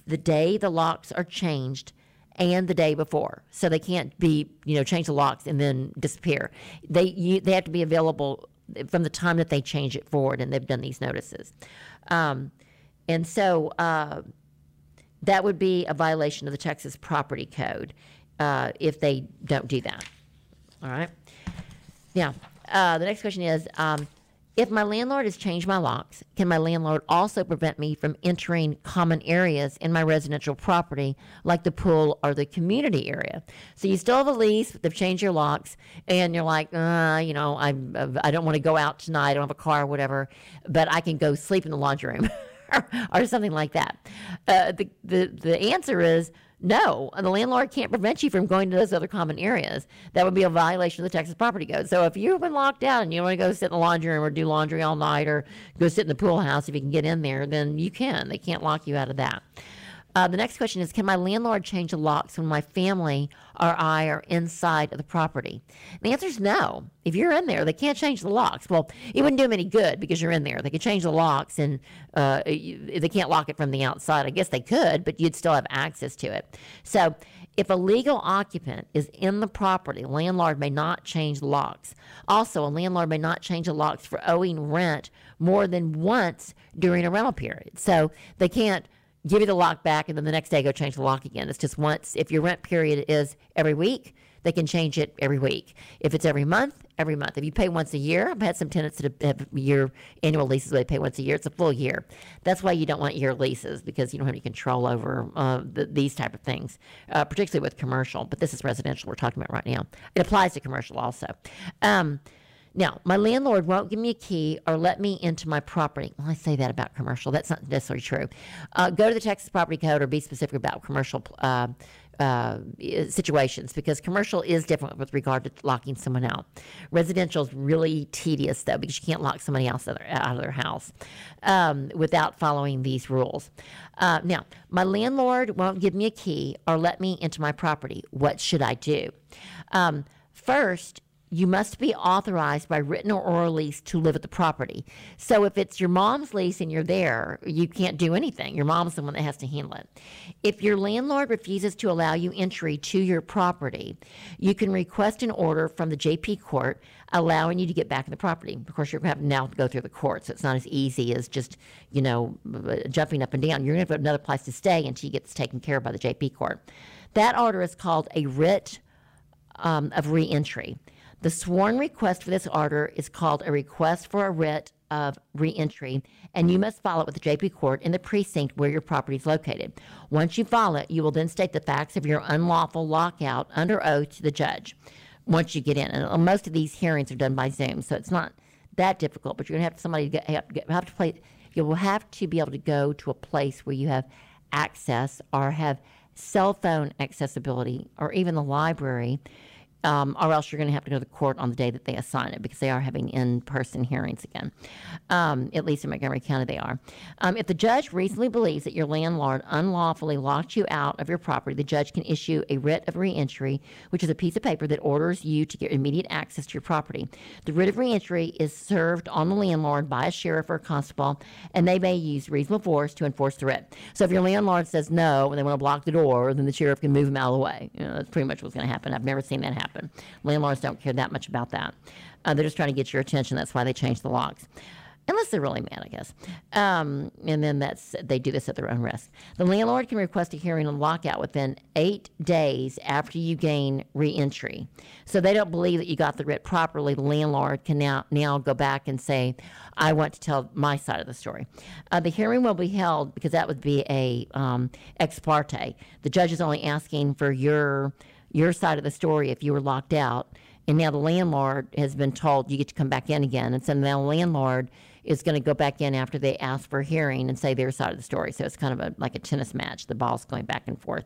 the day the locks are changed and the day before. So they can't be, you know, change the locks and then disappear. They you, they have to be available from the time that they change it forward, and they've done these notices. Um, and so uh, that would be a violation of the Texas Property Code uh, if they don't do that. All right. Now, uh, the next question is um, if my landlord has changed my locks, can my landlord also prevent me from entering common areas in my residential property, like the pool or the community area? So you still have a lease, they've changed your locks, and you're like, uh, you know, I, I don't want to go out tonight, I don't have a car or whatever, but I can go sleep in the laundry room. or something like that. Uh, the, the, the answer is no, the landlord can't prevent you from going to those other common areas. That would be a violation of the Texas Property Code. So if you've been locked out and you want to go sit in the laundry room or do laundry all night or go sit in the pool house if you can get in there, then you can. They can't lock you out of that. Uh, the next question is Can my landlord change the locks when my family or I are inside of the property? The answer is no. If you're in there, they can't change the locks. Well, it wouldn't do them any good because you're in there. They could change the locks and uh, they can't lock it from the outside. I guess they could, but you'd still have access to it. So, if a legal occupant is in the property, landlord may not change the locks. Also, a landlord may not change the locks for owing rent more than once during a rental period. So they can't give you the lock back, and then the next day go change the lock again. It's just once. If your rent period is every week, they can change it every week. If it's every month, every month. If you pay once a year, I've had some tenants that have year annual leases where they pay once a year. It's a full year. That's why you don't want year leases because you don't have any control over uh, the, these type of things, uh, particularly with commercial. But this is residential we're talking about right now. It applies to commercial also. Um, now, my landlord won't give me a key or let me into my property. Well, I say that about commercial. That's not necessarily true. Uh, go to the Texas Property Code or be specific about commercial uh, uh, situations because commercial is different with regard to locking someone out. Residential is really tedious though because you can't lock somebody else out of their, house um, without following these rules. Uh, now, my landlord won't give me a key or let me into my property. What should I do? Um, first, you must be authorized by written or oral lease to live at the property. So if it's your mom's lease and you're there, you can't do anything. Your mom's the one that has to handle it. If your landlord refuses to allow you entry to your property, you can request an order from the JP court allowing you to get back in the property. Of course, you're going to have now to go through the court, so it's not as easy as just, you know, jumping up and down. You're going to have another place to stay until you get taken care of by the JP court. That order is called a writ um, of reentry. The sworn request for this order is called a request for a writ of reentry, and you must file it with the JP Court in the precinct where your property is located. Once you file it, you will then state the facts of your unlawful lockout under oath to the judge once you get in. And uh, most of these hearings are done by Zoom, so it's not that difficult, but you're going to have somebody get, have to play. You will have to be able to go to a place where you have access or have cell phone accessibility or even the library um, or else you're going to have to go to court on the day that they assign it because they are having in-person hearings again. Um, at least in Montgomery County, they are. Um, if the judge reasonably believes that your landlord unlawfully locked you out of your property, the judge can issue a writ of reentry, which is a piece of paper that orders you to get immediate access to your property. The writ of reentry is served on the landlord by a sheriff or a constable, and they may use reasonable force to enforce the writ. So if your landlord says no and they want to block the door, then the sheriff can move them out of the way. You know, that's pretty much what's going to happen. I've never seen that happen happen. Landlords don't care that much about that. Uh, they're just trying to get your attention. That's why they change the locks. Unless they're really mad, I guess. Um, and then that's they do this at their own risk. The landlord can request a hearing on lockout within eight days after you gain reentry. So they don't believe that you got the writ properly. The landlord can now now go back and say, "I want to tell my side of the story." Uh, the hearing will be held because that would be a um, ex parte. The judge is only asking for your your side of the story if you were locked out. And now the landlord has been told you get to come back in again. And so now the landlord is going to go back in after they ask for a hearing and say their side of the story. So it's kind of a, like a tennis match. The ball's going back and forth.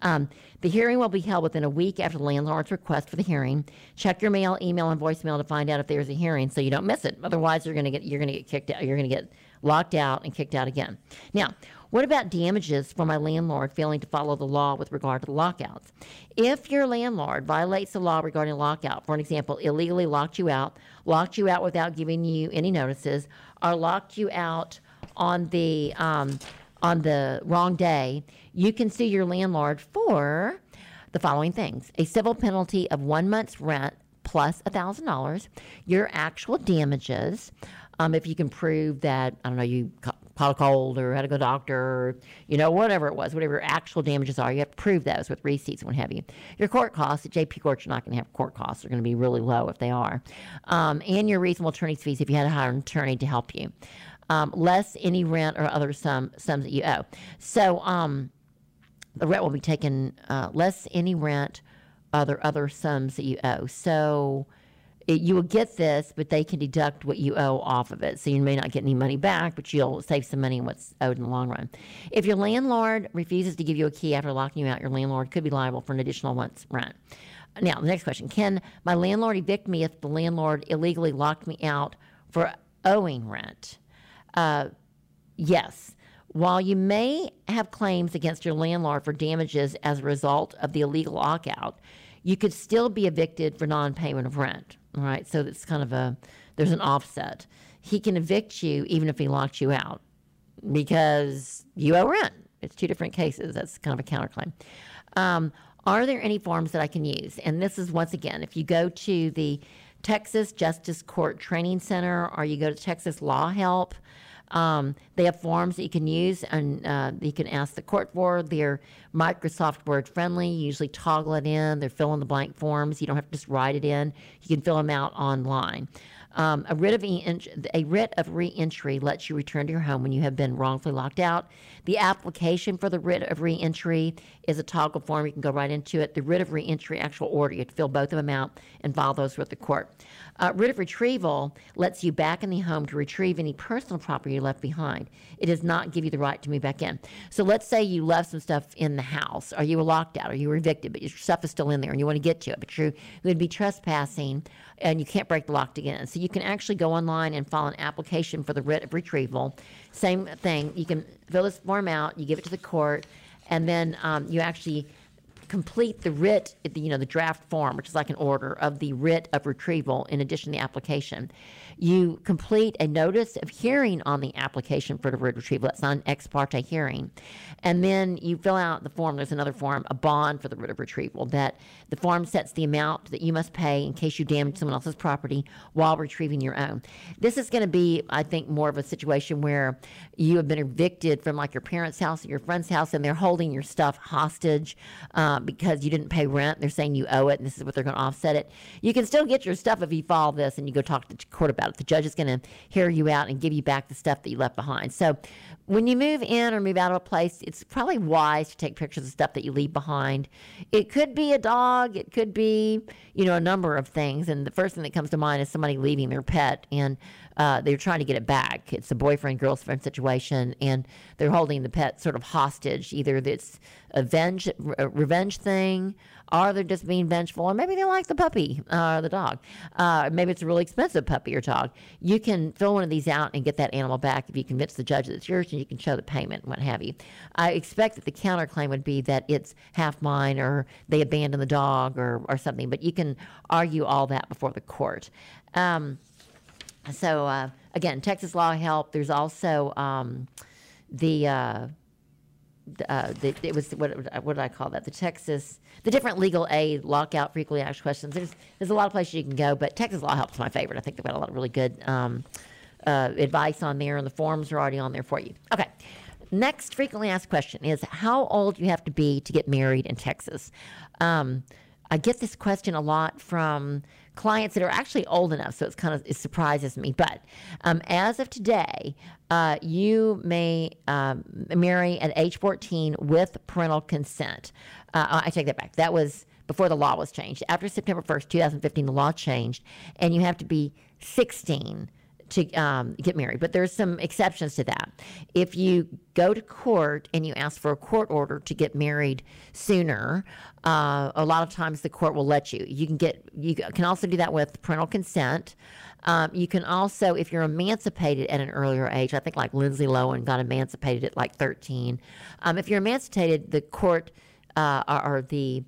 Um, the hearing will be held within a week after the landlord's request for the hearing. Check your mail, email, and voicemail to find out if there's a hearing so you don't miss it. Otherwise, you're going to get you're going to get kicked out. You're going to get locked out and kicked out again. Now, what about damages for my landlord failing to follow the law with regard to the lockouts? If your landlord violates the law regarding lockout, for an example, illegally locked you out, locked you out without giving you any notices, or locked you out on the um, on the wrong day, you can sue your landlord for the following things: a civil penalty of one month's rent plus $1,000, your actual damages. Um, if you can prove that, I don't know, you caught a cold or had to go to the doctor, or, you know, whatever it was, whatever your actual damages are, you have to prove those with receipts and what have you. Your court costs, at JP Court, you're not going to have court costs. They're going to be really low if they are. Um, and your reasonable attorney's fees if you had to hire an attorney to help you. Um, less any rent or other sum, sums that you owe. So um, the rent will be taken uh, less any rent, other other sums that you owe. So it, you will get this, but they can deduct what you owe off of it. So you may not get any money back, but you'll save some money on what's owed in the long run. If your landlord refuses to give you a key after locking you out, your landlord could be liable for an additional month's rent. Now, the next question Can my landlord evict me if the landlord illegally locked me out for owing rent? Uh, yes. While you may have claims against your landlord for damages as a result of the illegal lockout, you could still be evicted for non payment of rent. Right, so it's kind of a there's an offset. He can evict you even if he locked you out because you owe rent. It's two different cases. That's kind of a counterclaim. Um, are there any forms that I can use? And this is once again, if you go to the Texas Justice Court Training Center or you go to Texas Law Help, um, they have forms that you can use and uh, you can ask the court for. They're Microsoft Word friendly. You usually toggle it in. They're fill in the blank forms. You don't have to just write it in. You can fill them out online. Um, a writ of a writ of reentry lets you return to your home when you have been wrongfully locked out. The application for the writ of reentry is a toggle form. You can go right into it. The writ of reentry actual order. You have to fill both of them out and file those with the court. Uh, writ of retrieval lets you back in the home to retrieve any personal property you left behind. It does not give you the right to move back in. So let's say you left some stuff in the house, or you were locked out, or you were evicted, but your stuff is still in there, and you want to get to it, but you would be trespassing, and you can't break the lock again. So you can actually go online and file an application for the writ of retrieval. Same thing. You can fill this form out, you give it to the court, and then um, you actually complete the writ, you know, the draft form, which is like an order of the writ of retrieval in addition to the application. You complete a notice of hearing on the application for the writ retrieval. That's not an ex parte hearing. And then you fill out the form. There's another form, a bond for the writ of retrieval, that the form sets the amount that you must pay in case you damage someone else's property while retrieving your own. This is going to be, I think, more of a situation where you have been evicted from like your parents' house or your friend's house and they're holding your stuff hostage. Um, because you didn't pay rent. They're saying you owe it, and this is what they're going to offset it. You can still get your stuff if you file this and you go talk to the court about it. The judge is going to hear you out and give you back the stuff that you left behind. So when you move in or move out of a place, it's probably wise to take pictures of stuff that you leave behind. It could be a dog, it could be, you know, a number of things. And the first thing that comes to mind is somebody leaving their pet. And uh, they're trying to get it back. It's a boyfriend girlfriend situation, and they're holding the pet sort of hostage. Either it's a venge, a revenge thing, or they're just being vengeful, or maybe they like the puppy uh, or the dog. Uh, maybe it's a really expensive puppy or dog. You can fill one of these out and get that animal back if you convince the judge that it's yours, and you can show the payment, and what have you. I expect that the counterclaim would be that it's half mine, or they abandoned the dog, or or something. But you can argue all that before the court. Um, so uh, again, Texas law help. There's also um, the, uh, uh, the it was what what did I call that? The Texas the different legal aid lockout frequently asked questions. There's there's a lot of places you can go, but Texas law help is my favorite. I think they've got a lot of really good um, uh, advice on there, and the forms are already on there for you. Okay. Next frequently asked question is how old you have to be to get married in Texas. Um, I get this question a lot from clients that are actually old enough, so it's kind of it surprises me. But um, as of today, uh, you may um, marry at age 14 with parental consent. Uh, I take that back. That was before the law was changed. After September 1st, 2015, the law changed, and you have to be 16 to um, get married, but there's some exceptions to that. If you go to court and you ask for a court order to get married sooner, uh, a lot of times the court will let you. You can get you can also do that with parental consent. Um, you can also, if you're emancipated at an earlier age, I think like Lindsay Lohan got emancipated at like 13. Um, if you're emancipated, the court uh, or, or the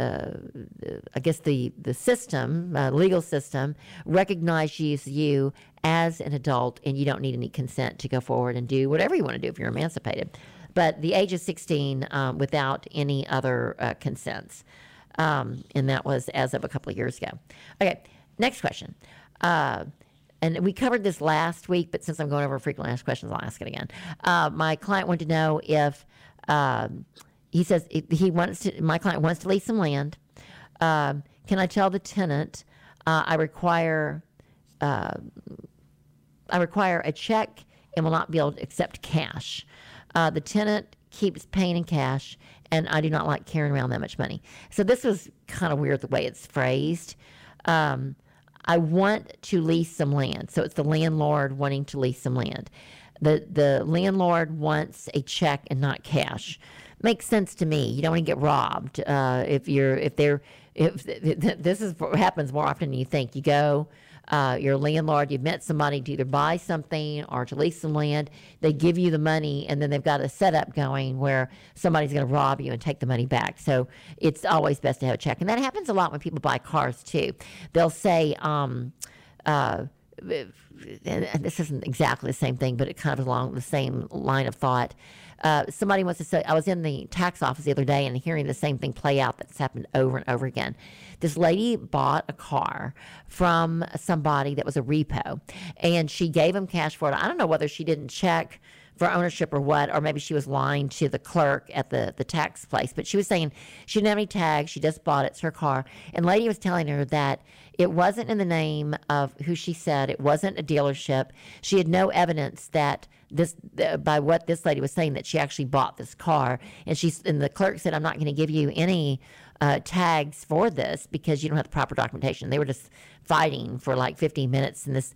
uh, I guess the the system, uh, legal system, recognizes you as an adult, and you don't need any consent to go forward and do whatever you want to do if you're emancipated. But the age of 16 um, without any other uh, consents, um, and that was as of a couple of years ago. Okay, next question. Uh, and we covered this last week, but since I'm going over frequently asked questions, I'll ask it again. Uh, my client wanted to know if um, he says he wants to. My client wants to lease some land. Um, can I tell the tenant uh, I require uh, I require a check and will not be able to accept cash? Uh, the tenant keeps paying in cash, and I do not like carrying around that much money. So this was kind of weird the way it's phrased. Um, I want to lease some land. So it's the landlord wanting to lease some land. The the landlord wants a check and not cash makes sense to me. You don't want to get robbed uh, if you're if they're if this is what happens more often than you think. You go. Uh, you're a landlord, you've met somebody to either buy something or to lease some land. They give you the money, and then they've got a setup going where somebody's going to rob you and take the money back. So it's always best to have a check. And that happens a lot when people buy cars, too. They'll say, um, uh, and this isn't exactly the same thing, but it kind of along the same line of thought. Uh, somebody wants to say, I was in the tax office the other day and hearing the same thing play out that's happened over and over again. This lady bought a car from somebody that was a repo and she gave him cash for it. I don't know whether she didn't check for ownership or what, or maybe she was lying to the clerk at the, the tax place. But she was saying she didn't have any tags, she just bought it, it's her car. And lady was telling her that it wasn't in the name of who she said, it wasn't a dealership. She had no evidence that this by what this lady was saying that she actually bought this car and she's and the clerk said i'm not going to give you any uh, tags for this because you don't have the proper documentation they were just fighting for like 15 minutes and this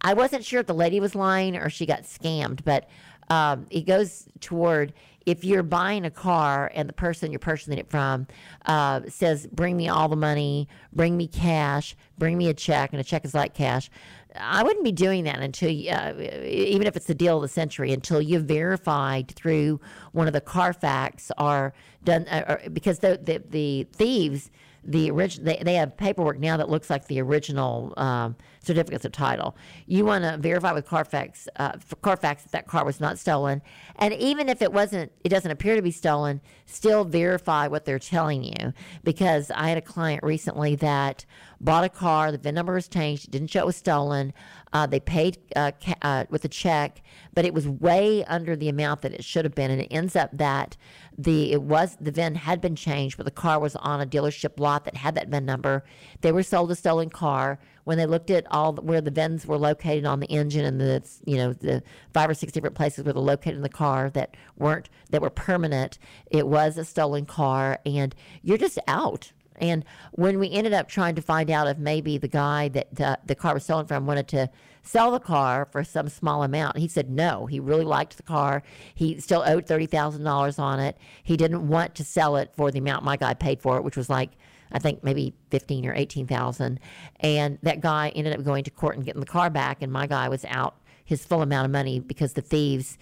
i wasn't sure if the lady was lying or she got scammed but um, it goes toward if you're buying a car and the person you're purchasing it from uh, says, bring me all the money, bring me cash, bring me a check, and a check is like cash, I wouldn't be doing that until, uh, even if it's the deal of the century, until you've verified through one of the Carfax or done, uh, or, because the, the, the thieves, the original, they, they have paperwork now that looks like the original um, certificates of title. You want to verify with Carfax, uh, Carfax that that car was not stolen, and even if it wasn't, it doesn't appear to be stolen. Still verify what they're telling you, because I had a client recently that bought a car, the VIN number was changed, it didn't show it was stolen. Uh, they paid uh, ca- uh, with a check, but it was way under the amount that it should have been, and it ends up that the it was the VIN had been changed, but the car was on a dealership lot that had that VIN number. They were sold a stolen car when they looked at all the, where the VINs were located on the engine and the you know the five or six different places where they're located in the car that weren't that were permanent, it was a stolen car, and you're just out And when we ended up trying to find out if maybe the guy that the, the car was stolen from wanted to sell the car for some small amount, he said no. He really liked the car. He still owed thirty thousand dollars on it. He didn't want to sell it for the amount my guy paid for it, which was like I think maybe fifteen or eighteen thousand. And that guy ended up going to court and getting the car back, and my guy was out his full amount of money because the thieves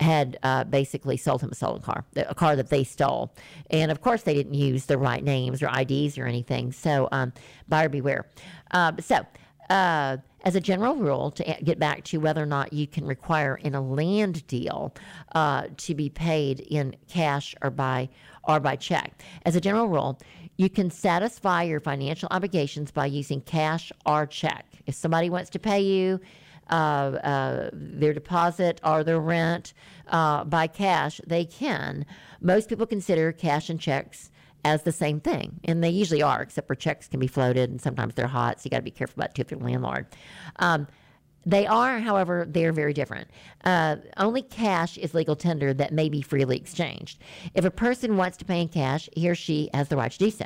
had uh, basically sold him a stolen car, a car that they stole. And of course, they didn't use the right names or IDs or anything. So, um, buyer beware. Uh, so, uh, as a general rule, to get back to whether or not you can require in a land deal uh, to be paid in cash or by or by check. As a general rule, you can satisfy your financial obligations by using cash or check. If somebody wants to pay you uh, uh, their deposit or their rent uh, by cash, they can. Most people consider cash and checks as the same thing, and they usually are, except for checks can be floated and sometimes they're hot, so you got to be careful about too if you're a landlord. Um, they are, however, they're very different. Uh, only cash is legal tender that may be freely exchanged. If a person wants to pay in cash, he or she has the right to do so.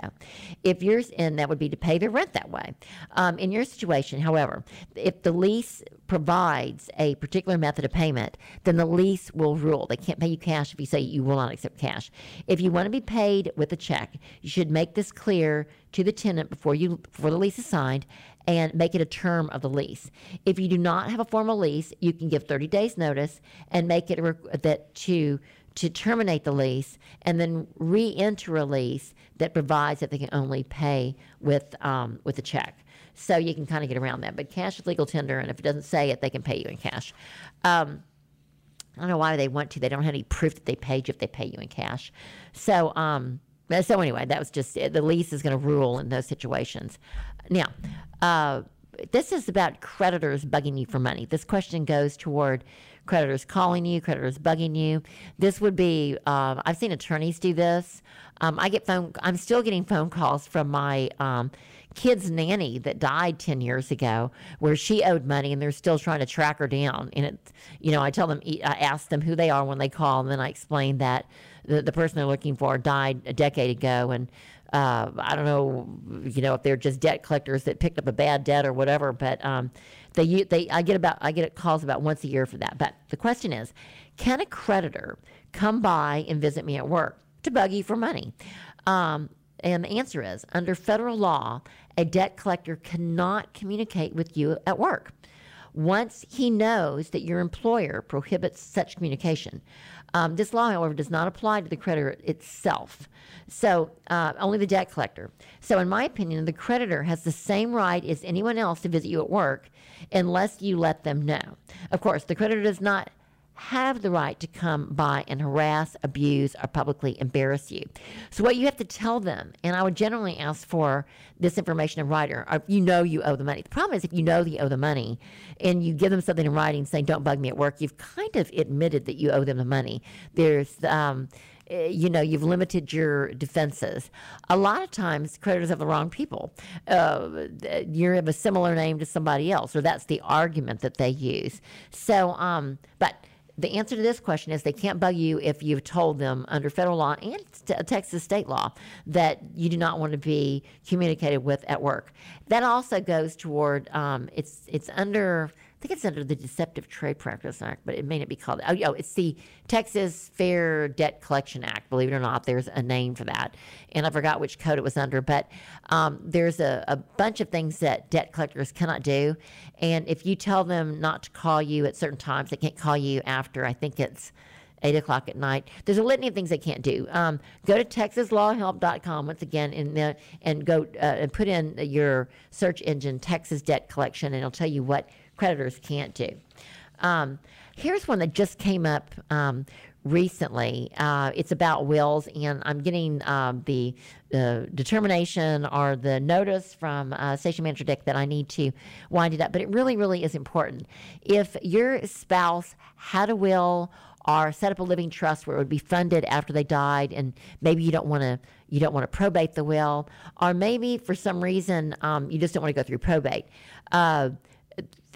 If yours, and that would be to pay their rent that way. Um, in your situation, however, if the lease provides a particular method of payment, then the lease will rule. They can't pay you cash if you say you will not accept cash. If you want to be paid with a check, you should make this clear to the tenant before you before the lease is signed and make it a term of the lease. If you do not have a formal lease, you can give 30 days notice and make it that to to terminate the lease and then re-enter a lease that provides that they can only pay with um, with a check. So you can kind of get around that. But cash is legal tender, and if it doesn't say it, they can pay you in cash. Um, I don't know why they want to. They don't have any proof that they paid you if they pay you in cash. So, um, so anyway, that was just the lease is going to rule in those situations. Now, uh, this is about creditors bugging you for money. This question goes toward creditors calling you, creditors bugging you. This would be, uh, I've seen attorneys do this. Um, I get phone, I'm still getting phone calls from my um, kid's nanny that died 10 years ago where she owed money and they're still trying to track her down. And it, you know, I tell them, I ask them who they are when they call, and then I explain that the, the person they're looking for died a decade ago and uh, I don't know, you know, if they're just debt collectors that picked up a bad debt or whatever. But um, they, they, I get about, I get calls about once a year for that. But the question is, can a creditor come by and visit me at work to bug you for money? Um, and the answer is, under federal law, a debt collector cannot communicate with you at work once he knows that your employer prohibits such communication. Um, this law, however, does not apply to the creditor itself. So uh, only the debt collector. So, in my opinion, the creditor has the same right as anyone else to visit you at work unless you let them know. Of course, the creditor does not have the right to come by and harass, abuse, or publicly embarrass you. So, what you have to tell them, and I would generally ask for this information in writing, or you know you owe the money. The problem is if you know you owe the money and you give them something in writing saying, don't bug me at work, you've kind of admitted that you owe them the money. There's, um, eh, you know, you've limited your defenses. A lot of times, creditors have the wrong people. Uh, you have a similar name to somebody else, or that's the argument that they use. So, um, but the answer to this question is they can't bug you if you've told them under federal law and Texas state law that you do not want to be communicated with at work. That also goes toward um, it's it's under I think it's under the Deceptive Trade Practice Act, but it may not be called. Oh, oh, it's the Texas Fair Debt Collection Act. Believe it or not, there's a name for that, and I forgot which code it was under. But um, there's a, a bunch of things that debt collectors cannot do, and if you tell them not to call you at certain times, they can't call you after. I think it's eight o'clock at night. There's a litany of things they can't do. Um, go to texaslawhelp.com once again and and go uh, and put in your search engine Texas debt collection, and it'll tell you what creditors can't do. Um, here's one that just came up um, recently. Uh, it's about wills, and I'm getting um, the determination or the notice from uh, Station Manager Dick that I need to wind it up. But it really, really is important. If your spouse had a will or set up a living trust where it would be funded after they died, and maybe you don't want to you don't want to probate the will, or maybe for some reason um, you just don't want to go through probate. Uh,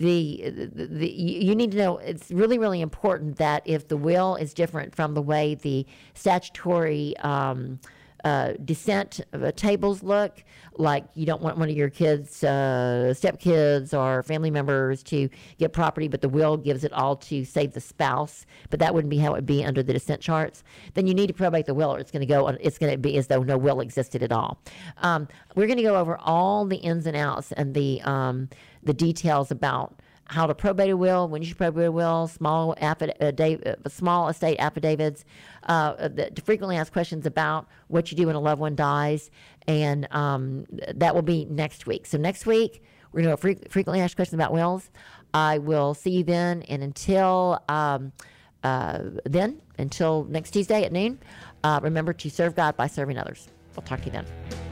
the, the, you need to know it's really really important that if the will is different from the way the statutory um, uh, descent tables look like you don't want one of your kids, uh, stepkids, or family members to get property, but the will gives it all to save the spouse. But that wouldn't be how it would be under the descent charts. Then you need to probate the will, or it's going to go. It's going to be as though no will existed at all. Um, we're going to go over all the ins and outs and the um, the details about how to probate a will, when you should probate a will, small, affid- uh, uh, small estate affidavits, uh, frequently asked questions about what you do when a loved one dies, and um, that will be next week. So next week we're going to fre- frequently asked questions about wills. I will see you then, and until um, uh, then, until next Tuesday at noon, uh, remember to serve God by serving others. I'll talk to you then.